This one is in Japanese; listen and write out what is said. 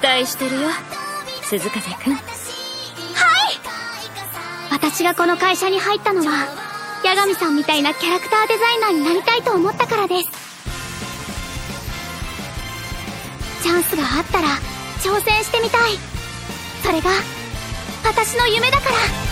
期待してるよ。鈴風くん。はい！私がこの会社に入ったのは八神さんみたいなキャラクターデザイナーになりたいと思ったからです。チャンスがあったら挑戦してみたい。それが私の夢だから。